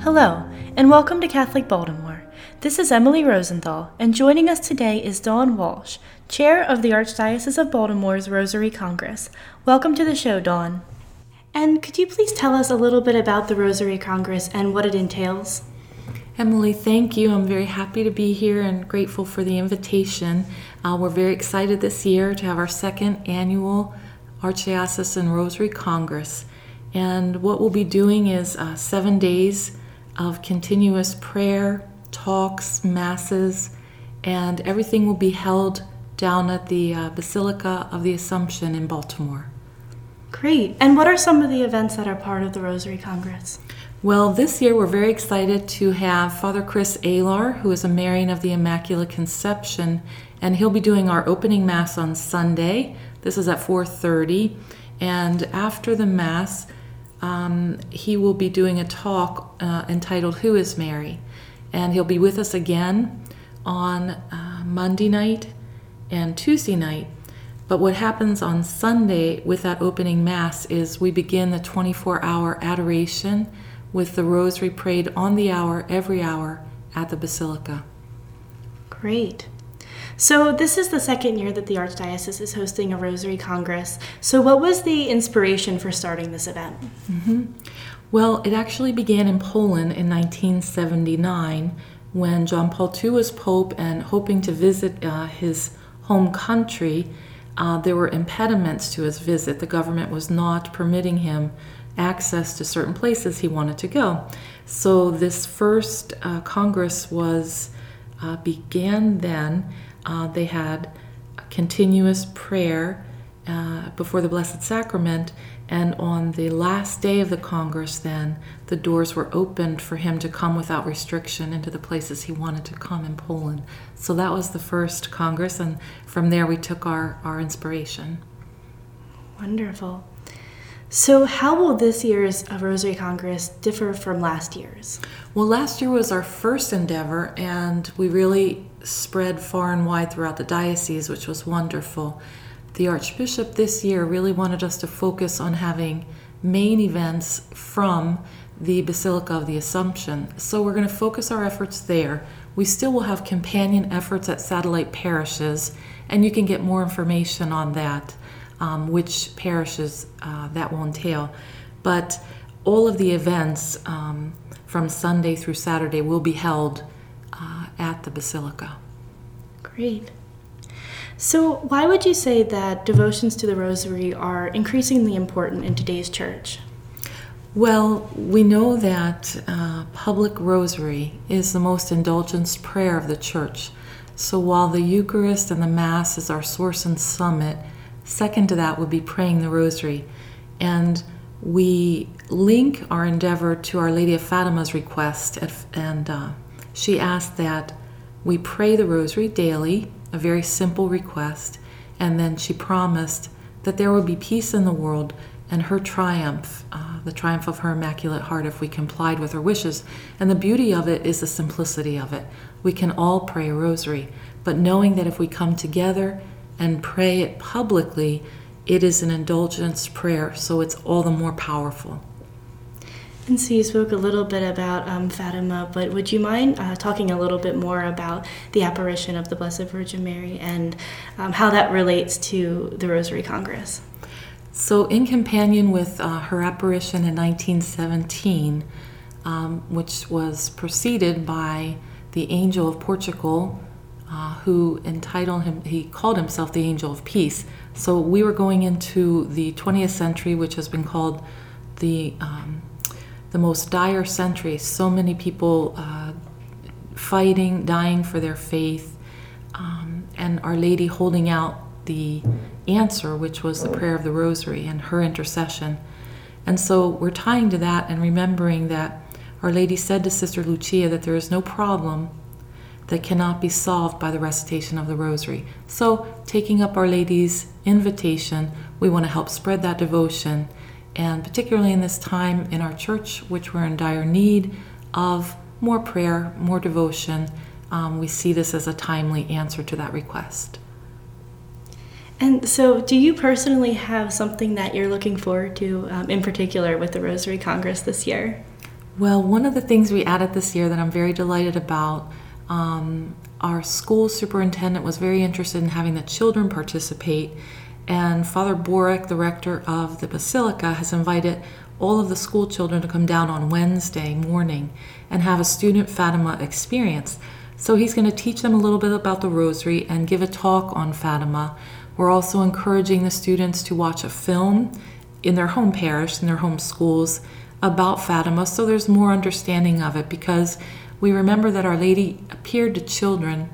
Hello, and welcome to Catholic Baltimore. This is Emily Rosenthal, and joining us today is Dawn Walsh, Chair of the Archdiocese of Baltimore's Rosary Congress. Welcome to the show, Dawn. And could you please tell us a little bit about the Rosary Congress and what it entails? Emily, thank you. I'm very happy to be here and grateful for the invitation. Uh, we're very excited this year to have our second annual Archdiocesan Rosary Congress. And what we'll be doing is uh, seven days of continuous prayer, talks, masses, and everything will be held down at the uh, Basilica of the Assumption in Baltimore. Great. And what are some of the events that are part of the Rosary Congress? Well, this year we're very excited to have Father Chris Alar, who is a Marian of the Immaculate Conception, and he'll be doing our opening mass on Sunday. This is at 4:30, and after the mass, um, he will be doing a talk uh, entitled "Who Is Mary," and he'll be with us again on uh, Monday night and Tuesday night. But what happens on Sunday with that opening Mass is we begin the 24 hour adoration with the rosary prayed on the hour, every hour at the Basilica. Great. So, this is the second year that the Archdiocese is hosting a Rosary Congress. So, what was the inspiration for starting this event? Mm-hmm. Well, it actually began in Poland in 1979 when John Paul II was Pope and hoping to visit uh, his home country uh, there were impediments to his visit. The government was not permitting him access to certain places he wanted to go. So this first uh, Congress was uh, began then. Uh, they had a continuous prayer uh, before the Blessed Sacrament, and on the last day of the Congress, then the doors were opened for him to come without restriction into the places he wanted to come in Poland. So that was the first Congress, and from there we took our, our inspiration. Wonderful. So, how will this year's Rosary Congress differ from last year's? Well, last year was our first endeavor, and we really spread far and wide throughout the diocese, which was wonderful. The Archbishop this year really wanted us to focus on having main events from the Basilica of the Assumption. So, we're going to focus our efforts there. We still will have companion efforts at satellite parishes, and you can get more information on that um, which parishes uh, that will entail. But all of the events um, from Sunday through Saturday will be held at the Basilica. Great. So, why would you say that devotions to the Rosary are increasingly important in today's church? Well, we know that uh, public rosary is the most indulgent prayer of the church. So, while the Eucharist and the Mass is our source and summit, Second to that would be praying the rosary. And we link our endeavor to Our Lady of Fatima's request, at, and uh, she asked that we pray the rosary daily, a very simple request, and then she promised that there would be peace in the world and her triumph, uh, the triumph of her Immaculate Heart, if we complied with her wishes. And the beauty of it is the simplicity of it. We can all pray a rosary, but knowing that if we come together and pray it publicly, it is an indulgence prayer, so it's all the more powerful. And so you spoke a little bit about um, Fatima, but would you mind uh, talking a little bit more about the apparition of the Blessed Virgin Mary and um, how that relates to the Rosary Congress? So, in companion with uh, her apparition in 1917, um, which was preceded by the Angel of Portugal, uh, who entitled him, he called himself the Angel of Peace. So we were going into the 20th century, which has been called the um, the most dire century. So many people uh, fighting, dying for their faith, um, and Our Lady holding out the answer, which was the prayer of the Rosary and her intercession. And so we're tying to that and remembering that Our Lady said to Sister Lucia that there is no problem that cannot be solved by the recitation of the Rosary. So, taking up Our Lady's invitation, we want to help spread that devotion, and particularly in this time in our church, which we're in dire need of more prayer, more devotion, um, we see this as a timely answer to that request. And so, do you personally have something that you're looking forward to um, in particular with the Rosary Congress this year? Well, one of the things we added this year that I'm very delighted about, um, our school superintendent was very interested in having the children participate, and Father Boric, the rector of the Basilica, has invited all of the school children to come down on Wednesday morning and have a student Fatima experience. So he's going to teach them a little bit about the Rosary and give a talk on Fatima we're also encouraging the students to watch a film in their home parish, in their home schools, about Fatima so there's more understanding of it because we remember that Our Lady appeared to children,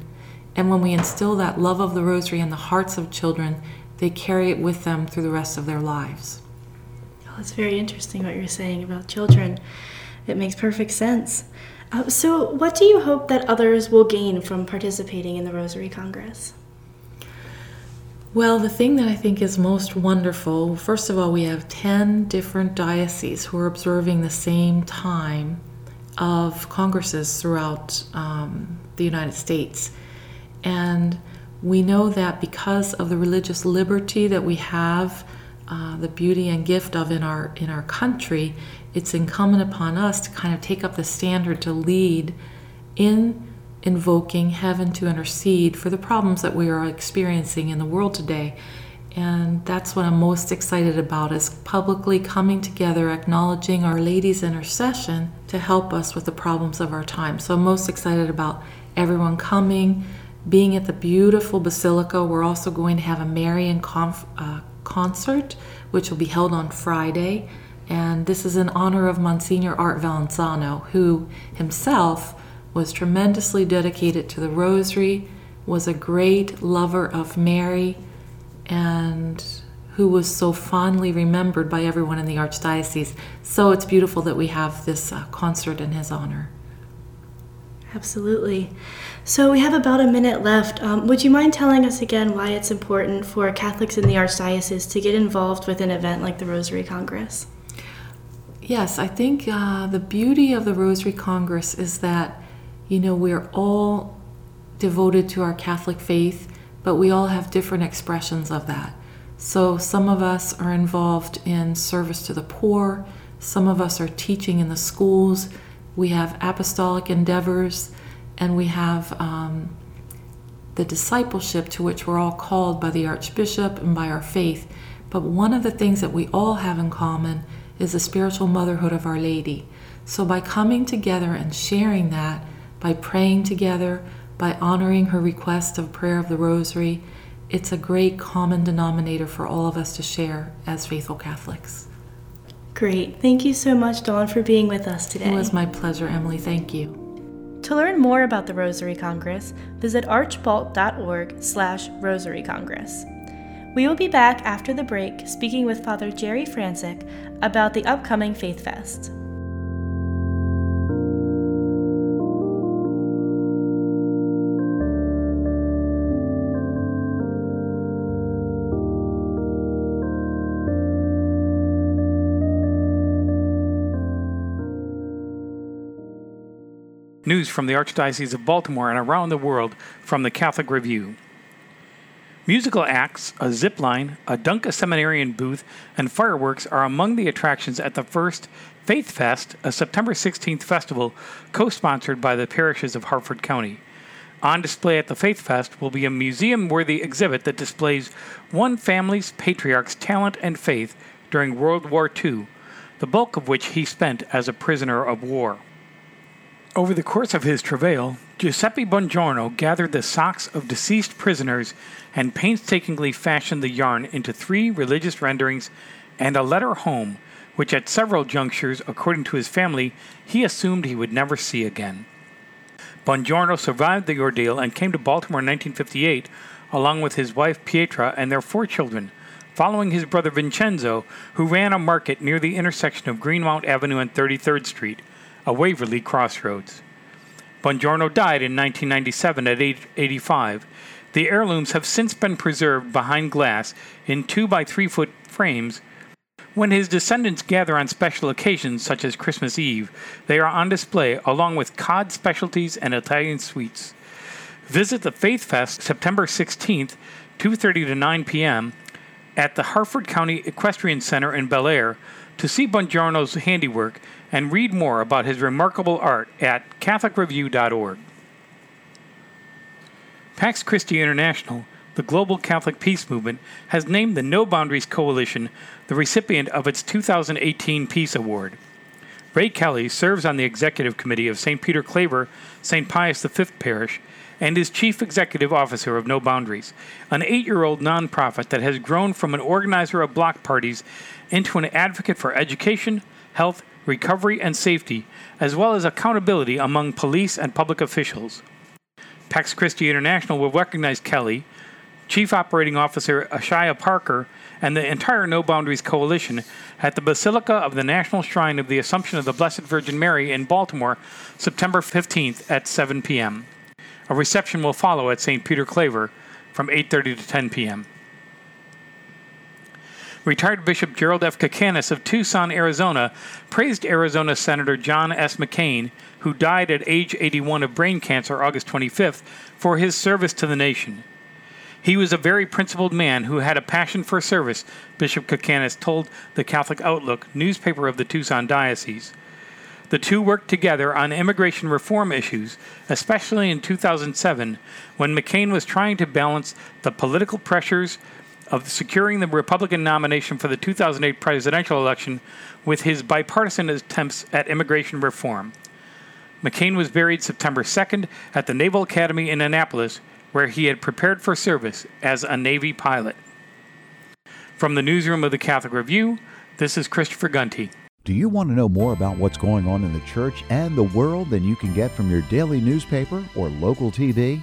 and when we instill that love of the Rosary in the hearts of children, they carry it with them through the rest of their lives. Oh, it's very interesting what you're saying about children. It makes perfect sense. Uh, so, what do you hope that others will gain from participating in the Rosary Congress? Well, the thing that I think is most wonderful, first of all, we have 10 different dioceses who are observing the same time of congresses throughout um, the United States. And we know that because of the religious liberty that we have, uh, the beauty and gift of in our in our country, it's incumbent upon us to kind of take up the standard to lead in invoking heaven to intercede for the problems that we are experiencing in the world today. And that's what I'm most excited about is publicly coming together, acknowledging Our Lady's intercession to help us with the problems of our time. So I'm most excited about everyone coming, being at the beautiful Basilica. We're also going to have a Marian conf- uh, concert, which will be held on Friday. And this is in honor of Monsignor Art Valenzano, who himself was tremendously dedicated to the rosary, was a great lover of Mary, and who was so fondly remembered by everyone in the Archdiocese. So it's beautiful that we have this uh, concert in his honor. Absolutely. So we have about a minute left. Um, would you mind telling us again why it's important for Catholics in the Archdiocese to get involved with an event like the Rosary Congress? Yes, I think uh, the beauty of the Rosary Congress is that you know, we're all devoted to our Catholic faith, but we all have different expressions of that. So some of us are involved in service to the poor, some of us are teaching in the schools, we have apostolic endeavors, and we have um, the discipleship to which we're all called by the Archbishop and by our faith. But one of the things that we all have in common is the spiritual motherhood of Our Lady. So by coming together and sharing that, by praying together, by honoring her request of prayer of the rosary. It's a great common denominator for all of us to share as faithful Catholics. Great. Thank you so much, Dawn, for being with us today. It was my pleasure, Emily. Thank you. To learn more about the Rosary Congress, visit archbalt.org slash Rosary Congress. We will be back after the break speaking with Father Jerry Francik about the upcoming Faith Fest. News from the Archdiocese of Baltimore and around the world from the Catholic Review. Musical acts, a zip line, a Dunca Seminarian booth, and fireworks are among the attractions at the first Faith Fest, a September 16th festival co sponsored by the parishes of Harford County. On display at the Faith Fest will be a museum worthy exhibit that displays one family's patriarch's talent and faith during World War II, the bulk of which he spent as a prisoner of war. Over the course of his travail, Giuseppe Bongiorno gathered the socks of deceased prisoners and painstakingly fashioned the yarn into three religious renderings and a letter home, which at several junctures, according to his family, he assumed he would never see again. Bongiorno survived the ordeal and came to Baltimore in 1958, along with his wife Pietra and their four children following his brother Vincenzo, who ran a market near the intersection of Greenmount Avenue and 33rd Street, a Waverly crossroads. Bongiorno died in 1997 at age 85. The heirlooms have since been preserved behind glass in 2 by 3 foot frames. When his descendants gather on special occasions such as Christmas Eve, they are on display along with cod specialties and Italian sweets. Visit the Faith Fest September 16th, 2:30 to 9 p.m. at the Harford County Equestrian Center in Bel Air to see Bongiorno's handiwork and read more about his remarkable art at catholicreview.org. Pax Christi International, the global Catholic peace movement, has named the No Boundaries Coalition the recipient of its 2018 Peace Award. Ray Kelly serves on the executive committee of St. Peter Claver, St. Pius V Parish, and is chief executive officer of No Boundaries, an eight year old nonprofit that has grown from an organizer of block parties into an advocate for education, health, recovery, and safety, as well as accountability among police and public officials. Pax Christi International will recognize Kelly, Chief Operating Officer Ashaya Parker, and the entire No Boundaries Coalition at the Basilica of the National Shrine of the Assumption of the Blessed Virgin Mary in Baltimore, September 15th at 7 p.m. A reception will follow at St. Peter Claver from 8:30 to 10 p.m. Retired Bishop Gerald F. Kicanas of Tucson, Arizona, praised Arizona Senator John S. McCain, who died at age 81 of brain cancer August 25th, for his service to the nation. He was a very principled man who had a passion for service, Bishop Kicanas told the Catholic Outlook, newspaper of the Tucson Diocese. The two worked together on immigration reform issues, especially in 2007, when McCain was trying to balance the political pressures of securing the Republican nomination for the 2008 presidential election with his bipartisan attempts at immigration reform. McCain was buried September 2nd at the Naval Academy in Annapolis, where he had prepared for service as a Navy pilot. From the newsroom of the Catholic Review, this is Christopher Gunty. Do you want to know more about what's going on in the church and the world than you can get from your daily newspaper or local TV?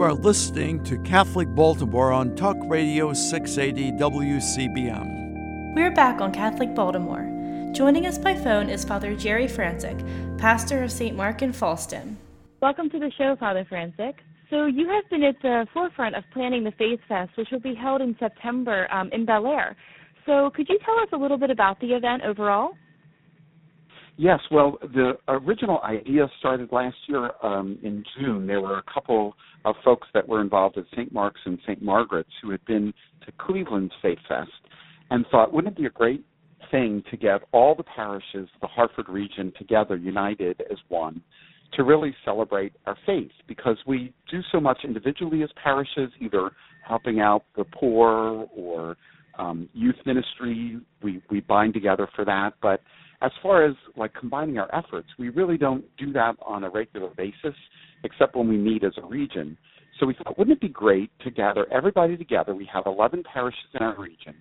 You are listening to Catholic Baltimore on Talk Radio 680 WCBM. We're back on Catholic Baltimore. Joining us by phone is Father Jerry Francik, pastor of St. Mark in Fallston. Welcome to the show, Father Francik. So you have been at the forefront of planning the Faith Fest, which will be held in September um, in Bel Air. So could you tell us a little bit about the event overall? Yes, well, the original idea started last year um, in June. There were a couple of folks that were involved at St. Mark's and St. Margaret's who had been to Cleveland's Faith Fest and thought, wouldn't it be a great thing to get all the parishes, the Harford region, together, united as one, to really celebrate our faith because we do so much individually as parishes, either helping out the poor or um, youth ministry. We we bind together for that, but as far as like combining our efforts, we really don't do that on a regular basis, except when we meet as a region. So we thought, wouldn't it be great to gather everybody together? We have 11 parishes in our region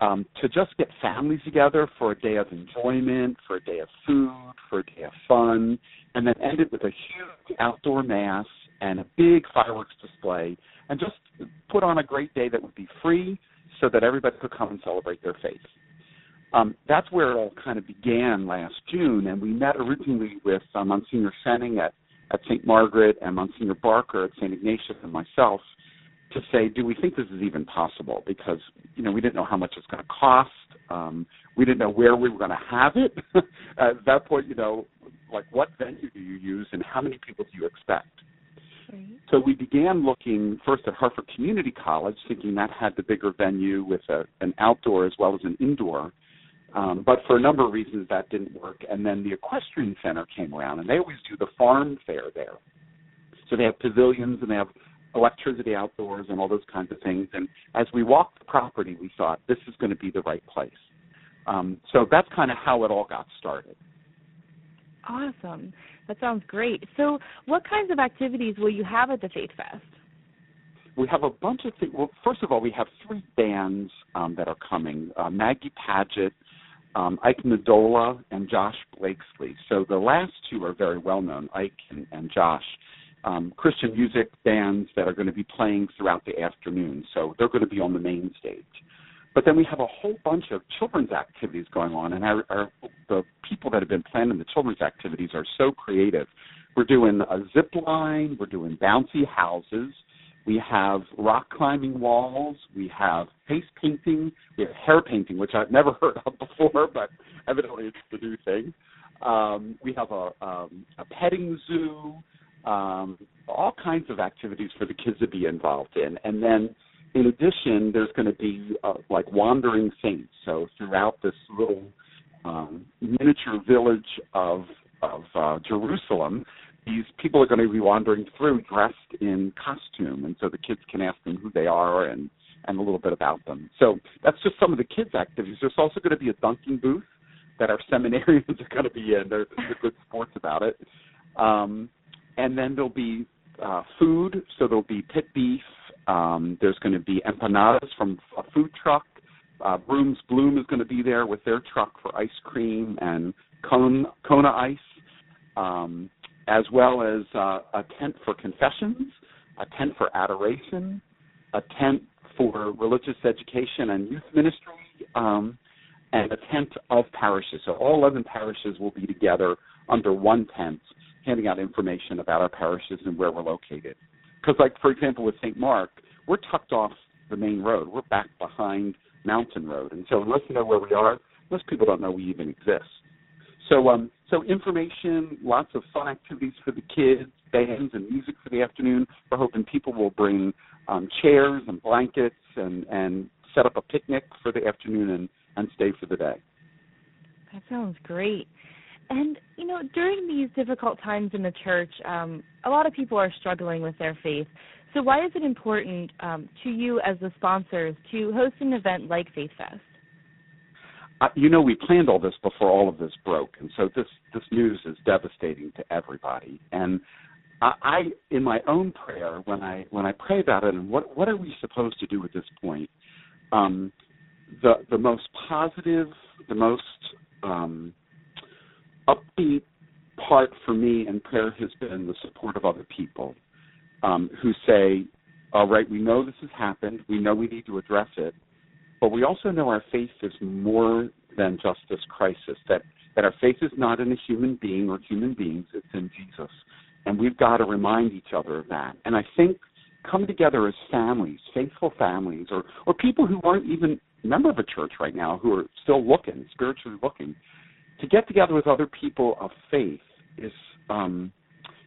um, to just get families together for a day of enjoyment, for a day of food, for a day of fun, and then end it with a huge outdoor mass and a big fireworks display, and just put on a great day that would be free so that everybody could come and celebrate their faith. Um, that's where it all kind of began last June, and we met originally with uh, Monsignor Senning at, at St. Margaret and Monsignor Barker at St. Ignatius and myself to say, do we think this is even possible? Because you know we didn't know how much it's going to cost. Um, we didn't know where we were going to have it. At that point, you know, like what venue do you use and how many people do you expect? So we began looking first at Harford Community College, thinking that had the bigger venue with a, an outdoor as well as an indoor. Um, but for a number of reasons, that didn't work. And then the Equestrian Center came around, and they always do the farm fair there. So they have pavilions and they have electricity outdoors and all those kinds of things. And as we walked the property, we thought this is going to be the right place. Um, so that's kind of how it all got started. Awesome. That sounds great. So, what kinds of activities will you have at the Faith Fest? We have a bunch of things. Well, first of all, we have three bands um, that are coming uh, Maggie Paget, um, Ike Ndolo, and Josh Blakesley. So the last two are very well known, Ike and, and Josh. Um, Christian music bands that are going to be playing throughout the afternoon. So they're going to be on the main stage. But then we have a whole bunch of children's activities going on, and our, our, the people that have been planning the children's activities are so creative. We're doing a zip line, we're doing bouncy houses, we have rock climbing walls, we have face painting, we have hair painting, which I've never heard of before, but evidently it's the new thing. Um, we have a, um, a petting zoo, um, all kinds of activities for the kids to be involved in, and then in addition, there's going to be uh, like wandering saints. So throughout this little um, miniature village of of uh, Jerusalem, these people are going to be wandering through dressed in costume, and so the kids can ask them who they are and and a little bit about them. So that's just some of the kids' activities. There's also going to be a dunking booth that our seminarians are going to be in. They're, good sports about it. Um, and then there'll be uh, food, so there'll be pit beef, um, there's going to be empanadas from a food truck. Uh, Brooms Bloom is going to be there with their truck for ice cream and cone, Kona ice, um, as well as uh, a tent for confessions, a tent for adoration, a tent for religious education and youth ministry, um, and a tent of parishes. So all 11 parishes will be together under one tent, handing out information about our parishes and where we're located. Because, like for example, with St. Mark, we're tucked off the main road. We're back behind Mountain Road, and so unless you know where we are, most people don't know we even exist. So, um, so information, lots of fun activities for the kids, bands and music for the afternoon. We're hoping people will bring um, chairs and blankets and and set up a picnic for the afternoon and and stay for the day. That sounds great. And you know, during these difficult times in the church, um, a lot of people are struggling with their faith. So, why is it important um, to you as the sponsors to host an event like Faith Fest? You know, we planned all this before all of this broke, and so this this news is devastating to everybody. And I, I, in my own prayer, when I when I pray about it, and what what are we supposed to do at this point? Um, the the most positive, the most um, upbeat part for me in prayer has been the support of other people um, who say, all right, we know this has happened, we know we need to address it, but we also know our faith is more than just this crisis, that, that our faith is not in a human being or human beings, it's in Jesus. And we've got to remind each other of that. And I think coming together as families, faithful families, or, or people who aren't even a member of a church right now, who are still looking, spiritually looking, to get together with other people of faith is um,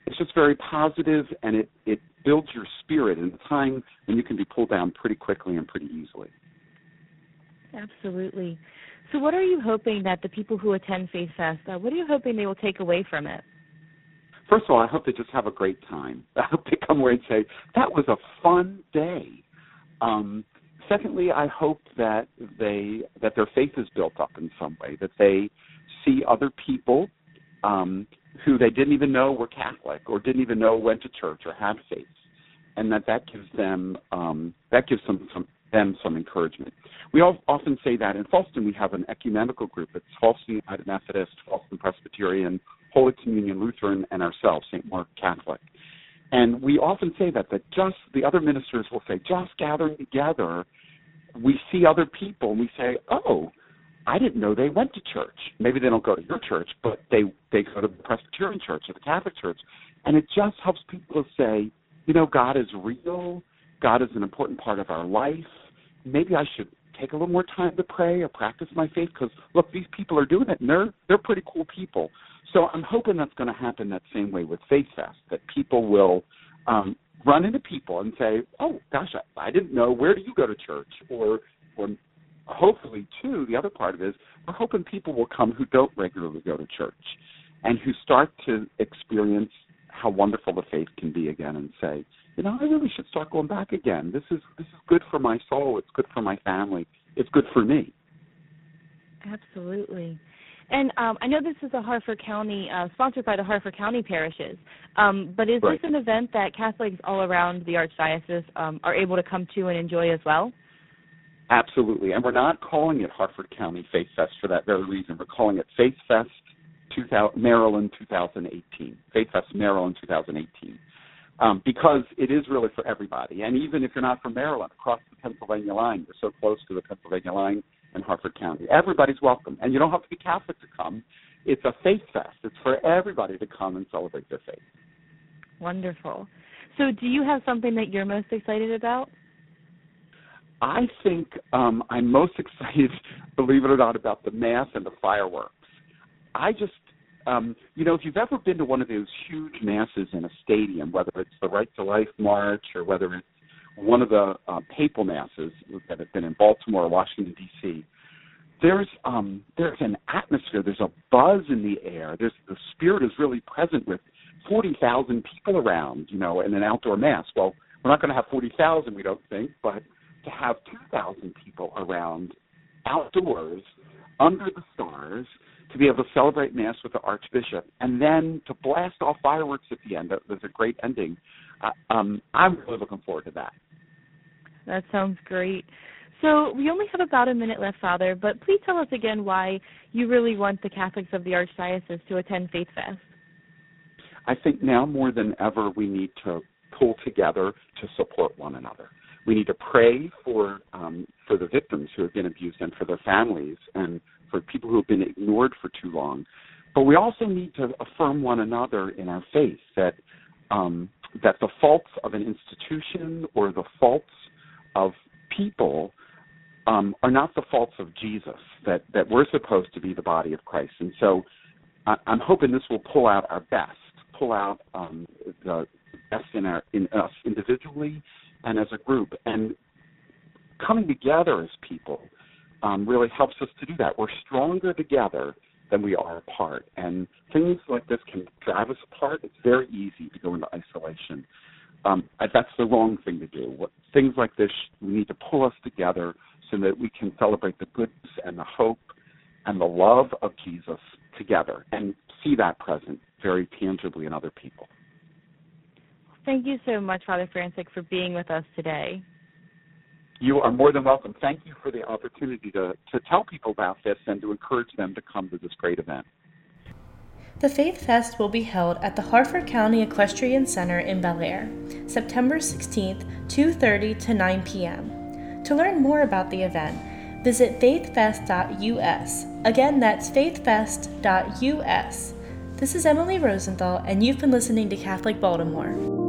it's just very positive and it it builds your spirit in a time when you can be pulled down pretty quickly and pretty easily. Absolutely. So, what are you hoping that the people who attend Faith Fest, uh, what are you hoping they will take away from it? First of all, I hope they just have a great time. I hope they come away and say that was a fun day. Um, secondly, I hope that they that their faith is built up in some way, that they see other people um, who they didn't even know were Catholic or didn't even know went to church or had faith, and that that gives them um, that gives them some them some encouragement. We all, often say that in Fallston we have an ecumenical group. It's Fallston United Methodist, Fallston Presbyterian, Holy Communion Lutheran, and ourselves, St. Mark Catholic. And we often say that that just the other ministers will say, just gathering together, we see other people and we say, oh, I didn't know they went to church. Maybe they don't go to your church, but they they go to the Presbyterian church or the Catholic church, and it just helps people to say, you know, God is real. God is an important part of our life. Maybe I should take a little more time to pray or practice my faith because look, these people are doing it and they're they're pretty cool people. So I'm hoping that's going to happen that same way with Faith Fest, that people will um, run into people and say, "Oh gosh, I, I didn't know. Where do you go to church?" Or, or hopefully, too, the other part of it is we're hoping people will come who don't regularly go to church and who start to experience how wonderful the faith can be again and say, you know, I really should start going back again. This is this is good for my soul. It's good for my family. It's good for me. Absolutely. And um, I know this is a Harford County, uh, sponsored by the Harford County parishes. Um, but is right. this an event that Catholics all around the Archdiocese um, are able to come to and enjoy as well? Absolutely. And we're not calling it Harford County Faith Fest for that very reason. We're calling it Faith Fest 2000, Maryland 2018. Faith Fest Maryland 2018. Um, because it is really for everybody. And even if you're not from Maryland, across the Pennsylvania line, we're so close to the Pennsylvania line in Harford County. Everybody's welcome. And you don't have to be Catholic to come. It's a faith fest. It's for everybody to come and celebrate their faith. Wonderful. So, do you have something that you're most excited about? I think um, I'm most excited, believe it or not, about the mass and the fireworks. I just, um, you know, if you've ever been to one of those huge masses in a stadium, whether it's the Right to Life March or whether it's one of the uh, papal masses that have been in Baltimore or Washington D.C. There's um, there's an atmosphere. There's a buzz in the air. There's the spirit is really present with forty thousand people around, you know, in an outdoor mass. Well, we're not going to have forty thousand, we don't think, but to have two thousand people around outdoors under the stars to be able to celebrate mass with the archbishop and then to blast off fireworks at the end. There's a great ending. Uh, um, I'm really looking forward to that. That sounds great. So we only have about a minute left, Father, but please tell us again why you really want the Catholics of the Archdiocese to attend Faith Fest. I think now more than ever we need to pull together to support one another. We need to pray for um, for the victims who have been abused and for their families and for people who have been ignored for too long. But we also need to affirm one another in our faith that um, that the faults of an institution or the faults of people um, are not the faults of Jesus. That that we're supposed to be the body of Christ, and so I, am hoping this will pull out our best, pull out um, the best in our in us individually and as a group, and coming together as people um, really helps us to do that. We're stronger together than we are apart, and things like this can drive us apart. It's very easy to go into isolation um, that's the wrong thing to do. What, things like this, we need to pull us together so that we can celebrate the goodness and the hope and the love of Jesus together and see that present very tangibly in other people. Thank you so much, Father Francik, for being with us today. You are more than welcome. Thank you for the opportunity to, to tell people about this and to encourage them to come to this great event. The Faith Fest will be held at the Harford County Equestrian Center in Bel Air, September 16th, 2:30 to 9 p.m. To learn more about the event, visit faithfest.us. Again, that's faithfest.us. This is Emily Rosenthal, and you've been listening to Catholic Baltimore.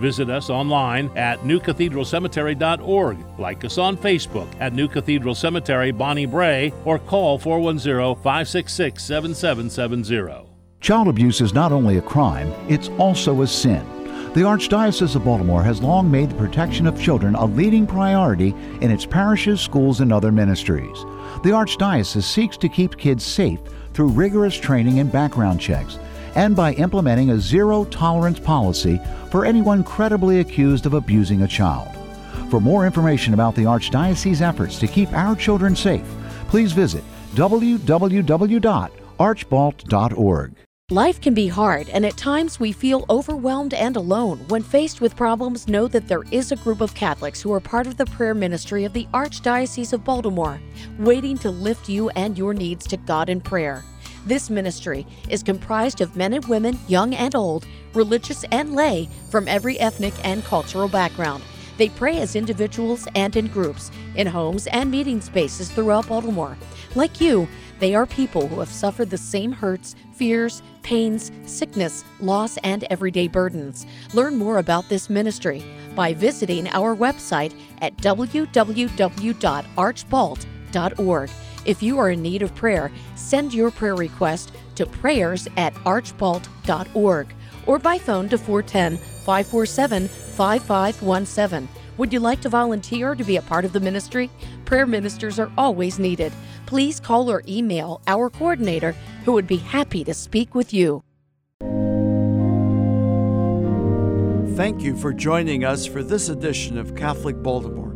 Visit us online at newcathedralcemetery.org. Like us on Facebook at New Cathedral Cemetery Bonnie Brae or call 410 566 7770. Child abuse is not only a crime, it's also a sin. The Archdiocese of Baltimore has long made the protection of children a leading priority in its parishes, schools, and other ministries. The Archdiocese seeks to keep kids safe through rigorous training and background checks, and by implementing a zero tolerance policy for anyone credibly accused of abusing a child. For more information about the Archdiocese's efforts to keep our children safe, please visit www.archbalt.org. Life can be hard, and at times we feel overwhelmed and alone. When faced with problems, know that there is a group of Catholics who are part of the prayer ministry of the Archdiocese of Baltimore, waiting to lift you and your needs to God in prayer. This ministry is comprised of men and women, young and old, religious and lay, from every ethnic and cultural background. They pray as individuals and in groups, in homes and meeting spaces throughout Baltimore. Like you, they are people who have suffered the same hurts, fears, pains, sickness, loss, and everyday burdens. Learn more about this ministry by visiting our website at www.archbalt.org. If you are in need of prayer, send your prayer request to prayers at archbalt.org or by phone to 410 547 5517. Would you like to volunteer to be a part of the ministry? Prayer ministers are always needed. Please call or email our coordinator who would be happy to speak with you. Thank you for joining us for this edition of Catholic Baltimore.